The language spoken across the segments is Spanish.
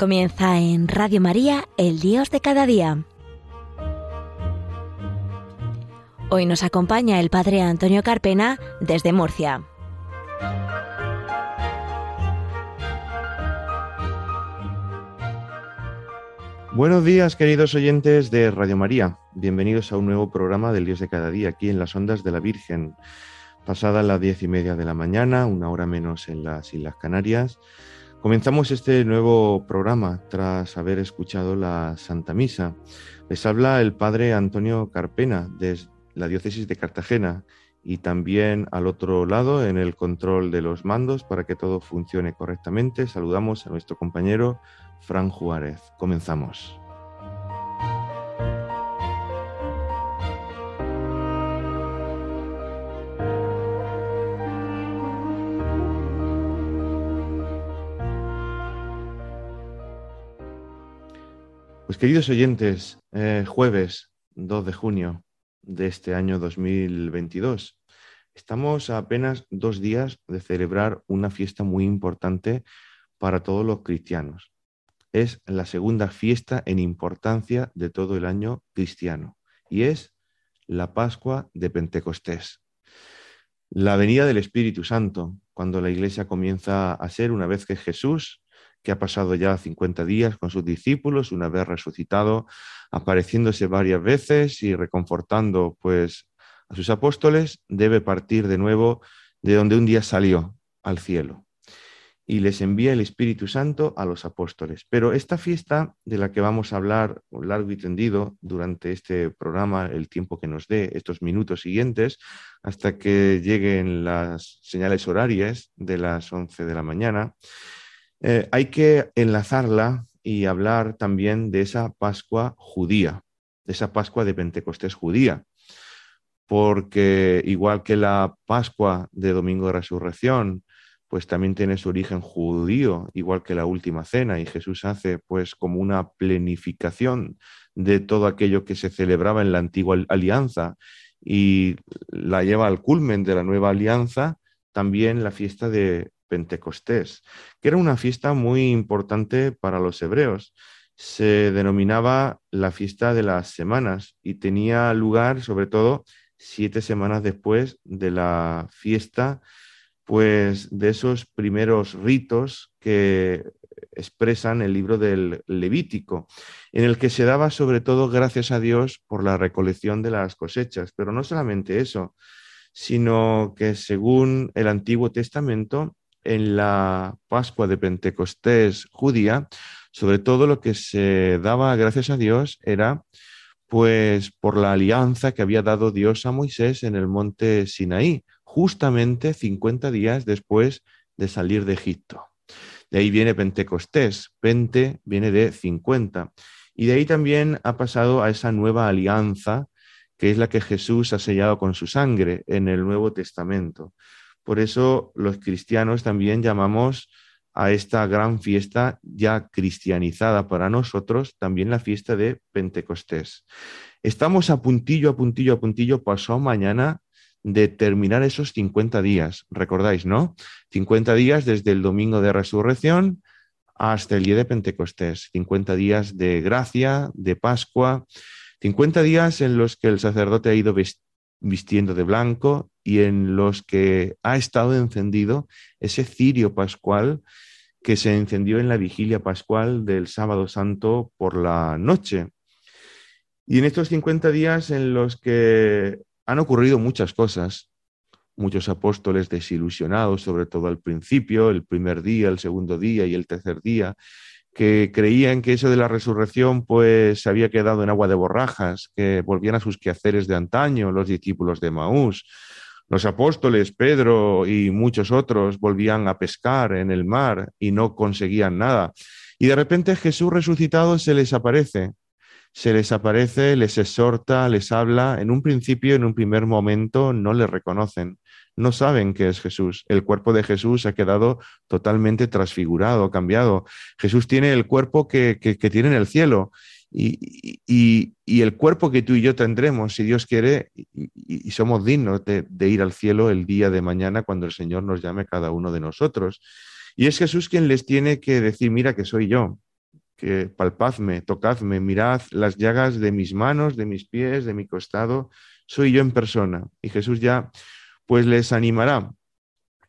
Comienza en Radio María, el Dios de cada día. Hoy nos acompaña el Padre Antonio Carpena desde Murcia. Buenos días, queridos oyentes de Radio María. Bienvenidos a un nuevo programa del Dios de cada día, aquí en las ondas de la Virgen. Pasada las diez y media de la mañana, una hora menos en las Islas Canarias, Comenzamos este nuevo programa tras haber escuchado la Santa Misa. Les habla el Padre Antonio Carpena desde la Diócesis de Cartagena y también al otro lado en el control de los mandos para que todo funcione correctamente. Saludamos a nuestro compañero Fran Juárez. Comenzamos. Pues queridos oyentes, eh, jueves 2 de junio de este año 2022, estamos a apenas dos días de celebrar una fiesta muy importante para todos los cristianos. Es la segunda fiesta en importancia de todo el año cristiano y es la Pascua de Pentecostés. La venida del Espíritu Santo, cuando la iglesia comienza a ser una vez que Jesús que ha pasado ya 50 días con sus discípulos, una vez resucitado, apareciéndose varias veces y reconfortando pues a sus apóstoles, debe partir de nuevo de donde un día salió al cielo y les envía el Espíritu Santo a los apóstoles. Pero esta fiesta de la que vamos a hablar largo y tendido durante este programa, el tiempo que nos dé, estos minutos siguientes, hasta que lleguen las señales horarias de las 11 de la mañana, eh, hay que enlazarla y hablar también de esa Pascua judía, de esa Pascua de Pentecostés judía, porque igual que la Pascua de Domingo de Resurrección, pues también tiene su origen judío, igual que la última cena, y Jesús hace pues como una plenificación de todo aquello que se celebraba en la antigua alianza y la lleva al culmen de la nueva alianza, también la fiesta de Pentecostés, que era una fiesta muy importante para los hebreos. Se denominaba la fiesta de las semanas y tenía lugar sobre todo siete semanas después de la fiesta, pues de esos primeros ritos que expresan el libro del Levítico, en el que se daba sobre todo gracias a Dios por la recolección de las cosechas. Pero no solamente eso, sino que según el Antiguo Testamento, en la Pascua de Pentecostés judía, sobre todo lo que se daba gracias a Dios era pues por la alianza que había dado Dios a Moisés en el monte Sinaí, justamente 50 días después de salir de Egipto. De ahí viene Pentecostés, Pente viene de 50. Y de ahí también ha pasado a esa nueva alianza, que es la que Jesús ha sellado con su sangre en el Nuevo Testamento. Por eso los cristianos también llamamos a esta gran fiesta ya cristianizada para nosotros, también la fiesta de Pentecostés. Estamos a puntillo, a puntillo, a puntillo, pasado mañana de terminar esos 50 días. Recordáis, ¿no? 50 días desde el domingo de resurrección hasta el día de Pentecostés. 50 días de gracia, de Pascua. 50 días en los que el sacerdote ha ido vistiendo de blanco y en los que ha estado encendido ese cirio pascual que se encendió en la vigilia pascual del sábado santo por la noche. Y en estos 50 días en los que han ocurrido muchas cosas, muchos apóstoles desilusionados, sobre todo al principio, el primer día, el segundo día y el tercer día, que creían que eso de la resurrección pues se había quedado en agua de borrajas, que volvían a sus quehaceres de antaño, los discípulos de Maús. Los apóstoles, Pedro y muchos otros volvían a pescar en el mar y no conseguían nada. Y de repente Jesús resucitado se les aparece, se les aparece, les exhorta, les habla. En un principio, en un primer momento, no le reconocen no saben que es Jesús. El cuerpo de Jesús ha quedado totalmente transfigurado, cambiado. Jesús tiene el cuerpo que, tiene en el cielo y, el cuerpo que tú y yo tendremos, si Dios quiere, y, somos dignos de, de, ir al cielo el día de mañana cuando el Señor nos llame cada uno de nosotros. Y es Jesús quien les tiene que decir, mira que soy yo, que palpadme, tocadme, mirad las llagas de mis manos, de mis pies, de mi costado, soy yo en persona. Y Jesús ya pues les animará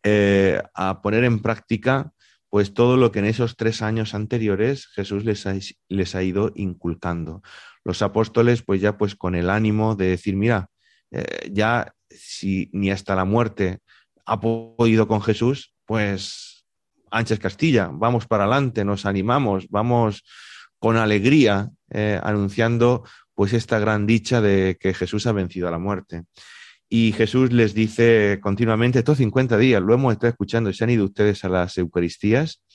eh, a poner en práctica pues todo lo que en esos tres años anteriores Jesús les ha, les ha ido inculcando. Los apóstoles pues ya pues con el ánimo de decir, mira, eh, ya si ni hasta la muerte ha podido con Jesús, pues Anches Castilla, vamos para adelante, nos animamos, vamos con alegría eh, anunciando pues esta gran dicha de que Jesús ha vencido a la muerte. Y Jesús les dice continuamente, estos 50 días, lo hemos estado escuchando, se han ido ustedes a las Eucaristías,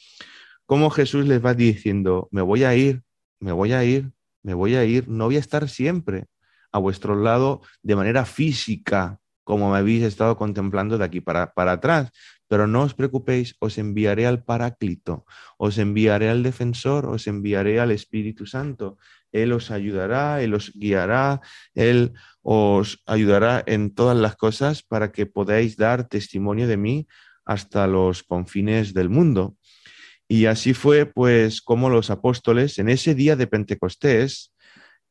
cómo Jesús les va diciendo, me voy a ir, me voy a ir, me voy a ir, no voy a estar siempre a vuestro lado de manera física, como me habéis estado contemplando de aquí para, para atrás, pero no os preocupéis, os enviaré al Paráclito, os enviaré al Defensor, os enviaré al Espíritu Santo. Él os ayudará, Él os guiará, Él os ayudará en todas las cosas para que podáis dar testimonio de mí hasta los confines del mundo. Y así fue, pues, como los apóstoles en ese día de Pentecostés,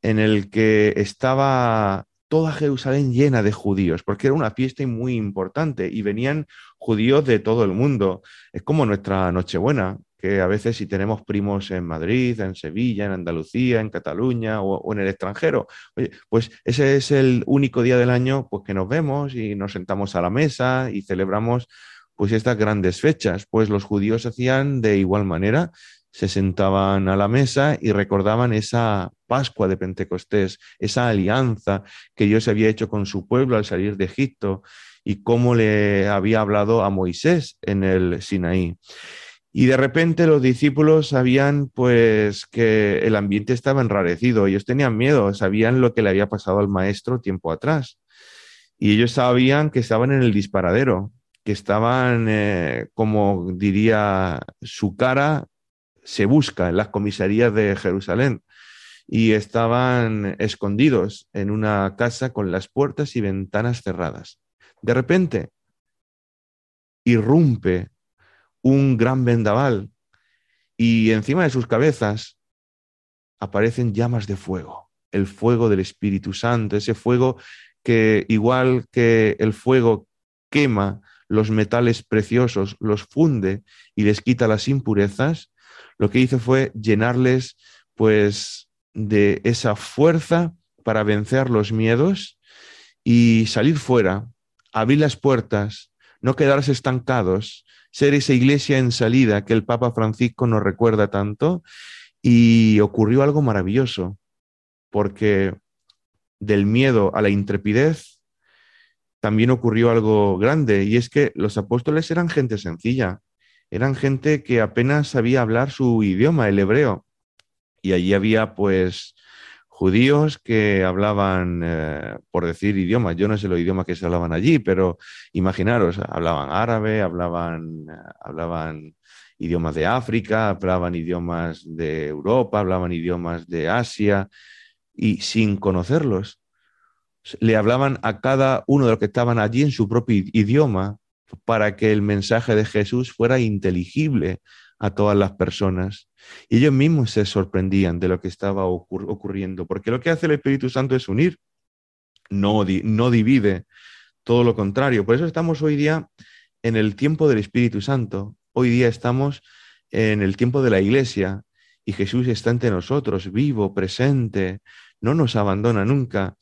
en el que estaba toda Jerusalén llena de judíos, porque era una fiesta muy importante y venían judíos de todo el mundo. Es como nuestra Nochebuena, que a veces si tenemos primos en Madrid, en Sevilla, en Andalucía, en Cataluña o, en el extranjero, pues ese es el único día del año pues que nos vemos y nos sentamos a la mesa y celebramos pues estas grandes fechas. Pues los judíos hacían de igual manera, se sentaban a la mesa y recordaban esa Pascua de Pentecostés, esa alianza que Dios había hecho con su pueblo al salir de Egipto y cómo le había hablado a Moisés en el Sinaí. Y de repente los discípulos sabían pues que el ambiente estaba enrarecido, ellos tenían miedo, sabían lo que le había pasado al maestro tiempo atrás. Y ellos sabían que estaban en el disparadero, que estaban, eh, como diría su cara, se busca en las comisarías de Jerusalén y estaban escondidos en una casa con las puertas y ventanas cerradas. De repente, irrumpe un gran vendaval y encima de sus cabezas aparecen llamas de fuego, el fuego del Espíritu Santo, ese fuego que igual que el fuego quema los metales preciosos, los funde y les quita las impurezas, lo que hizo fue llenarles pues de esa fuerza para vencer los miedos y salir fuera, abrir las puertas, no quedarse estancados, ser esa iglesia en salida que el Papa Francisco nos recuerda tanto. Y ocurrió algo maravilloso, porque del miedo a la intrepidez también ocurrió algo grande, y es que los apóstoles eran gente sencilla, eran gente que apenas sabía hablar su idioma, el hebreo. Y allí había pues judíos que hablaban, eh, por decir idiomas, yo no sé los idiomas que se hablaban allí, pero imaginaros, hablaban árabe, hablaban, hablaban idiomas de África, hablaban idiomas de Europa, hablaban idiomas de Asia, y sin conocerlos, le hablaban a cada uno de los que estaban allí en su propio idioma, para que el mensaje de Jesús fuera inteligible a todas las personas. Y ellos mismos se sorprendían de lo que estaba ocurriendo, porque lo que hace el Espíritu Santo es unir, no, no divide, todo lo contrario. Por eso estamos hoy día en el tiempo del Espíritu Santo, hoy día estamos en el tiempo de la iglesia y Jesús está entre nosotros, vivo, presente, no nos abandona nunca.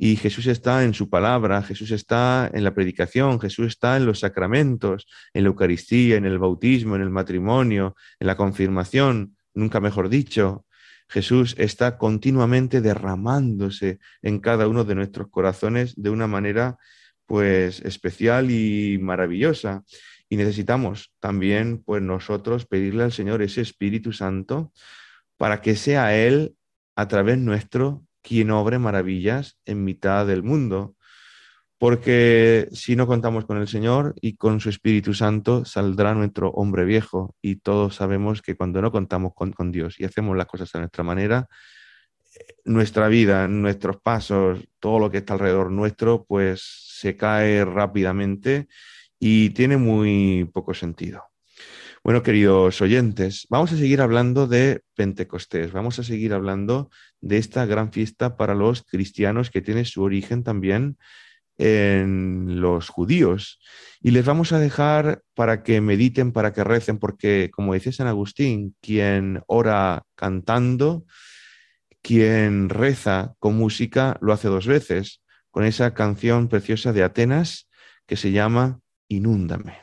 Y Jesús está en su palabra, Jesús está en la predicación, Jesús está en los sacramentos, en la Eucaristía, en el bautismo, en el matrimonio, en la confirmación, nunca mejor dicho. Jesús está continuamente derramándose en cada uno de nuestros corazones de una manera pues especial y maravillosa. Y necesitamos también pues nosotros pedirle al Señor ese Espíritu Santo para que sea Él a través nuestro quien obre maravillas en mitad del mundo. Porque si no contamos con el Señor y con su Espíritu Santo, saldrá nuestro hombre viejo. Y todos sabemos que cuando no contamos con, Dios y hacemos las cosas a nuestra manera, nuestra vida, nuestros pasos, todo lo que está alrededor nuestro, pues se cae rápidamente y tiene muy poco sentido. Bueno, queridos oyentes, vamos a seguir hablando de Pentecostés, vamos a seguir hablando de esta gran fiesta para los cristianos que tiene su origen también en los judíos. Y les vamos a dejar para que mediten, para que recen, porque como decía San Agustín, quien ora cantando, quien reza con música, lo hace dos veces, con esa canción preciosa de Atenas que se llama Inúndame.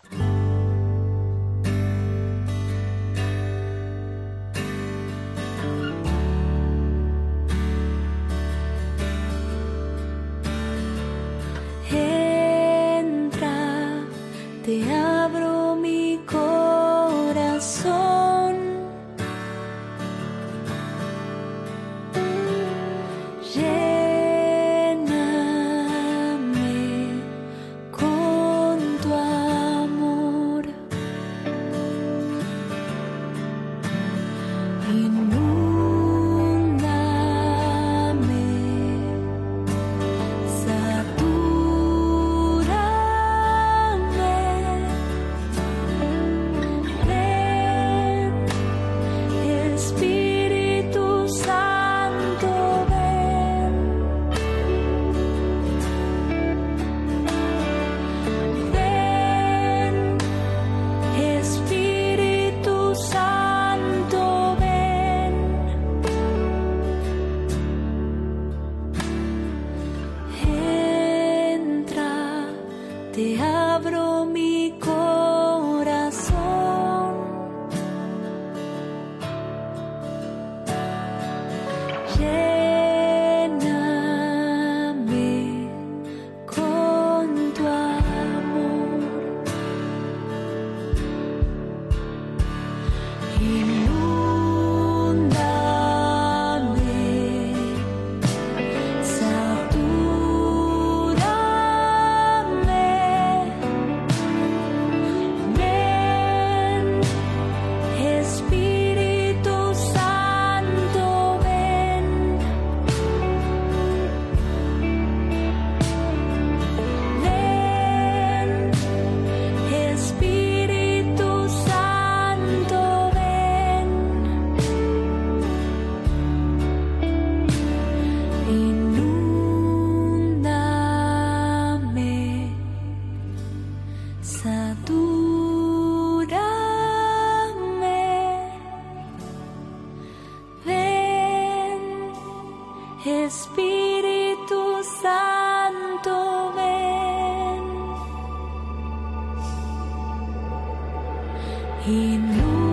in you.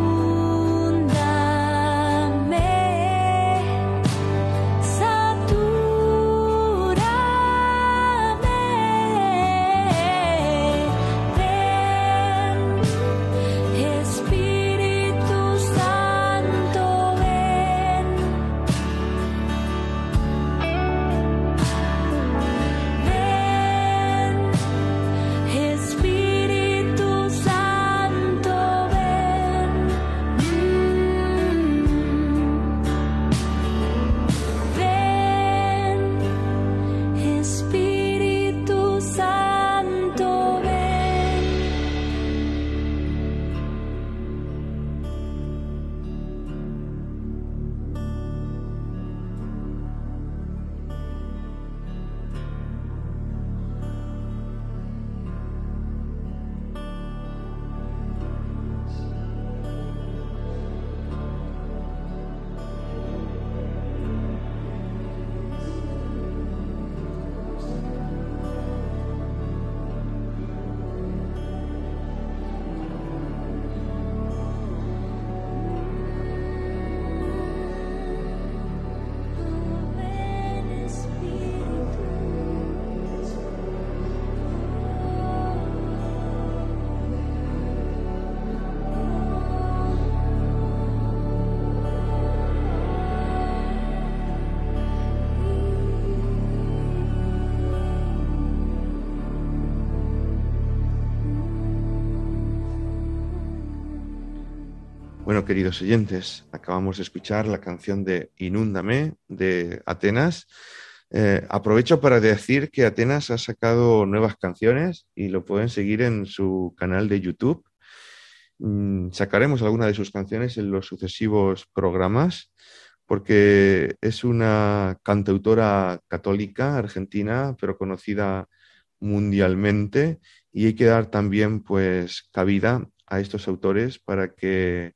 Queridos oyentes, acabamos de escuchar la canción de Inúndame de Atenas. Eh, aprovecho para decir que Atenas ha sacado nuevas canciones y lo pueden seguir en su canal de YouTube. mm, sacaremos alguna de sus canciones en los sucesivos programas, porque es una cantautora católica argentina, pero conocida mundialmente, y hay que dar también pues cabida a estos autores para que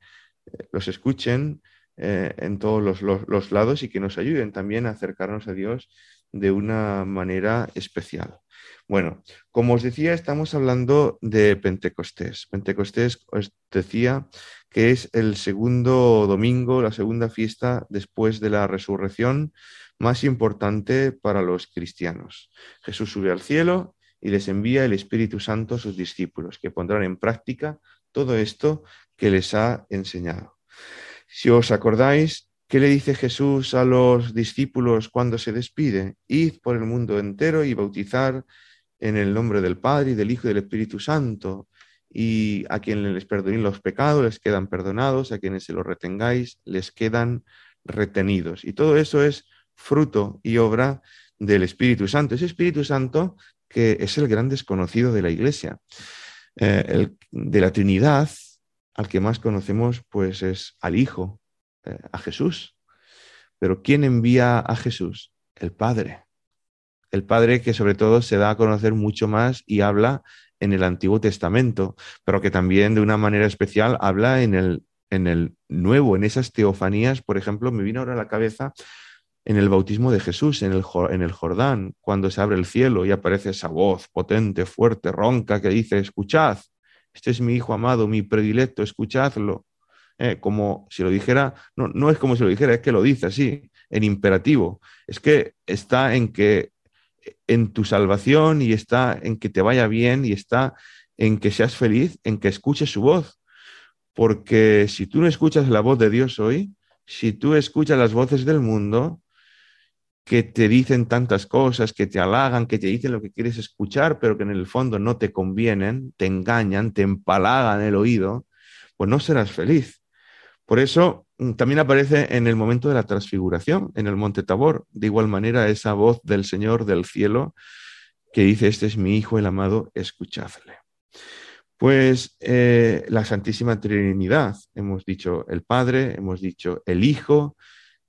los escuchen eh, en todos los, lados y que nos ayuden también a acercarnos a Dios de una manera especial. Bueno, como os decía, estamos hablando de Pentecostés. Pentecostés os decía que es el segundo domingo, la segunda fiesta después de la resurrección más importante para los cristianos. Jesús sube al cielo y les envía el Espíritu Santo a sus discípulos, que pondrán en práctica todo esto que les ha enseñado. Si os acordáis, ¿qué le dice Jesús a los discípulos cuando se despide? Id por el mundo entero y bautizar en el nombre del Padre y del Hijo y del Espíritu Santo. Y a quienes les perdonéis los pecados les quedan perdonados, a quienes se los retengáis les quedan retenidos. Y todo eso es fruto y obra del Espíritu Santo. Ese Espíritu Santo que es el gran desconocido de la Iglesia. Eh, de la Trinidad, al que más conocemos, pues es al Hijo, eh, a Jesús. Pero ¿quién envía a Jesús? El Padre. El Padre que sobre todo se da a conocer mucho más y habla en el Antiguo Testamento, pero que también de una manera especial habla en el, en el Nuevo, en esas teofanías, por ejemplo, me vino ahora a la cabeza en el bautismo de Jesús, en el, en el Jordán, cuando se abre el cielo y aparece esa voz potente, fuerte, ronca, que dice, escuchad, este es mi hijo amado, mi predilecto, escuchadlo. Eh, como si lo dijera, no, no es como si lo dijera, es que lo dice así, en imperativo. Es que está en que en tu salvación y está en que te vaya bien y está en que seas feliz, en que escuches su voz. Porque si tú no escuchas la voz de Dios hoy, si tú escuchas las voces del mundo, que te dicen tantas cosas, que te halagan, que te dicen lo que quieres escuchar, pero que en el fondo no te convienen, te engañan, te empalagan el oído, pues no serás feliz. Por eso mm, también aparece en el momento de la transfiguración, en el monte Tabor, de igual manera esa voz del Señor del cielo que dice, este es mi Hijo el amado, escuchadle. Pues eh, la Santísima Trinidad, hemos dicho el Padre, hemos dicho el Hijo,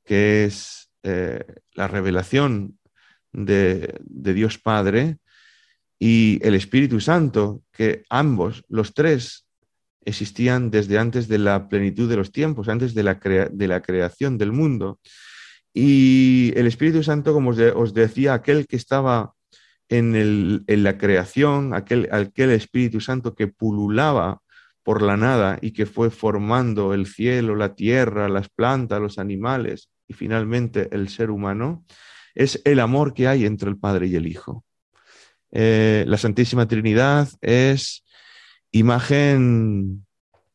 que es eh, la revelación de, Dios Padre y el Espíritu Santo, que ambos, los tres, existían desde antes de la plenitud de los tiempos, antes de la, creación del mundo. Y el Espíritu Santo, como os, decía, aquel que estaba en, la creación, aquel, aquel Espíritu Santo que pululaba por la nada y que fue formando el cielo, la tierra, las plantas, los animales, y finalmente el ser humano, es el amor que hay entre el Padre y el Hijo. Eh, la Santísima Trinidad es imagen,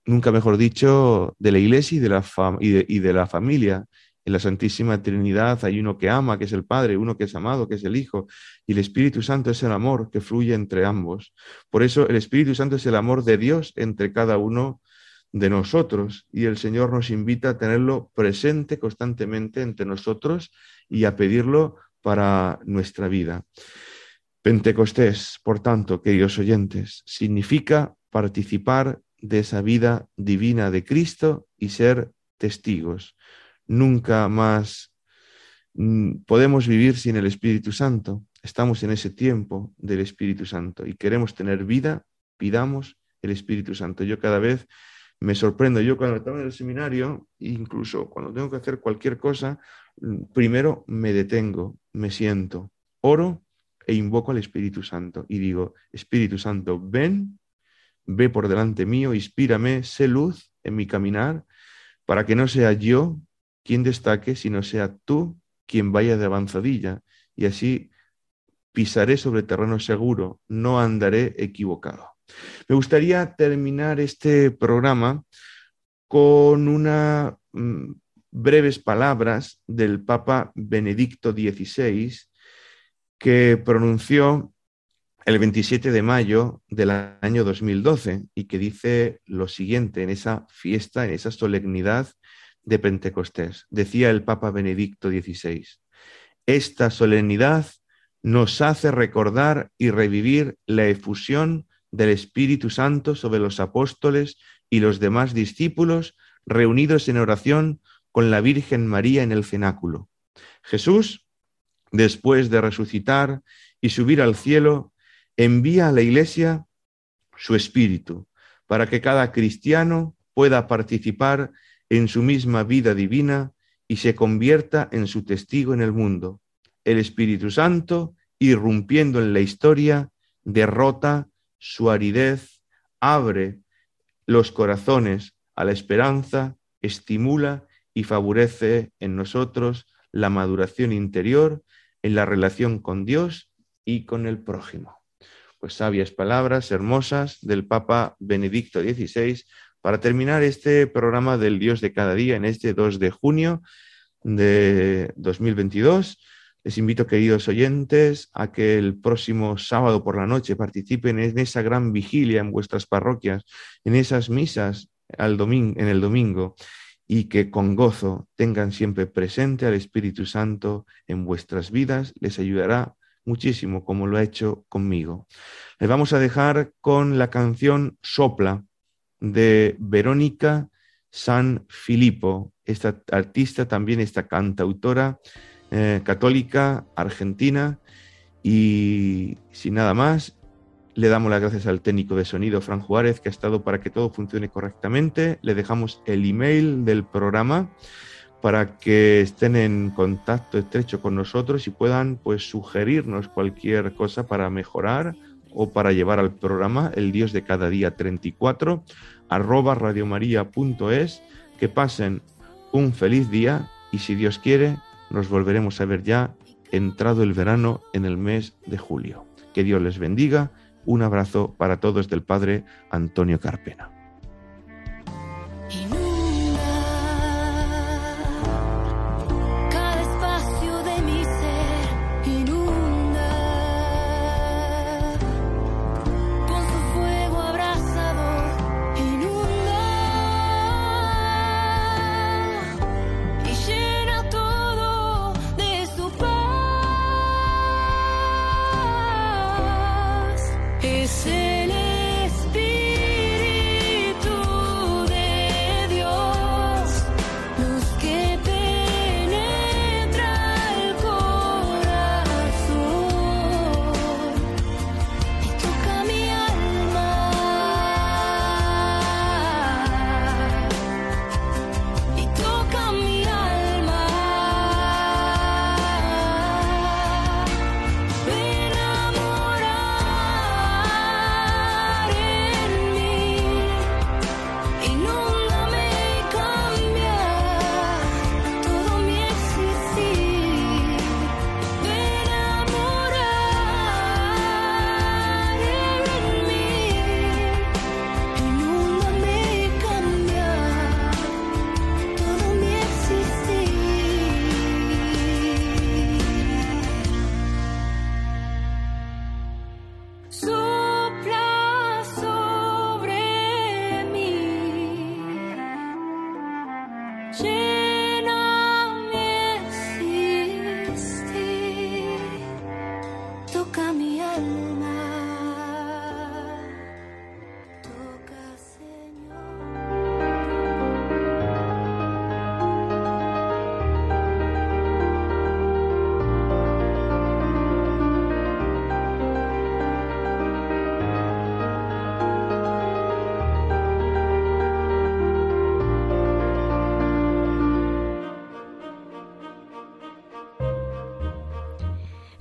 nunca mejor dicho, de la Iglesia y de la, y de la familia. En la Santísima Trinidad hay uno que ama, que es el Padre, uno que es amado, que es el Hijo, y el Espíritu Santo es el amor que fluye entre ambos. Por eso el Espíritu Santo es el amor de Dios entre cada uno de nosotros y el Señor nos invita a tenerlo presente constantemente entre nosotros y a pedirlo para nuestra vida. Pentecostés, por tanto, queridos oyentes, significa participar de esa vida divina de Cristo y ser testigos. Nunca más mm, podemos vivir sin el Espíritu Santo. Estamos en ese tiempo del Espíritu Santo y queremos tener vida, pidamos el Espíritu Santo. Yo cada vez me sorprendo. Yo cuando estaba en el seminario, incluso cuando tengo que hacer cualquier cosa, primero me detengo, me siento, oro e invoco al Espíritu Santo y digo, Espíritu Santo, ven, ve por delante mío, inspírame, sé luz en mi caminar, para que no sea yo quien destaque, sino sea tú quien vaya de avanzadilla, y así pisaré sobre terreno seguro, no andaré equivocado. Me gustaría terminar este programa con unas mm, breves palabras del Papa Benedicto XVI que pronunció el 27 de mayo del año 2012 y que dice lo siguiente en esa fiesta, en esa solemnidad de Pentecostés. Decía el Papa Benedicto XVI, esta solemnidad nos hace recordar y revivir la efusión del Espíritu Santo sobre los apóstoles y los demás discípulos reunidos en oración con la Virgen María en el cenáculo. Jesús, después de resucitar y subir al cielo, envía a la Iglesia su Espíritu, para que cada cristiano pueda participar en su misma vida divina y se convierta en su testigo en el mundo. El Espíritu Santo, irrumpiendo en la historia, derrota su aridez, abre los corazones a la esperanza, estimula y favorece en nosotros la maduración interior en la relación con Dios y con el prójimo. Pues sabias palabras hermosas del Papa Benedicto XVI para terminar este programa del Dios de cada día en este 2 de junio de 2022. Les invito, queridos oyentes, a que el próximo sábado por la noche participen en esa gran vigilia en vuestras parroquias, en esas misas al domingo, en el domingo, y que con gozo tengan siempre presente al Espíritu Santo en vuestras vidas. Les ayudará muchísimo, como lo ha hecho conmigo. Les vamos a dejar con la canción Sopla de Verónica San Filippo, esta artista también, esta cantautora eh, católica argentina. Y sin nada más, le damos las gracias al técnico de sonido, Fran Juárez, que ha estado para que todo funcione correctamente. Le dejamos el email del programa para que estén en contacto estrecho con nosotros y puedan pues sugerirnos cualquier cosa para mejorar o para llevar al programa el Dios de cada día 34 arroba radiomaria.es que pasen un feliz día y si Dios quiere nos volveremos a ver ya entrado el verano en el mes de julio. Que Dios les bendiga. Un abrazo para todos del Padre Antonio Carpena.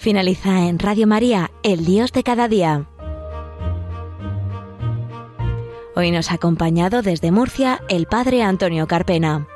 Finaliza en Radio María, El Dios de cada día. Hoy nos ha acompañado desde Murcia el Padre Antonio Carpena.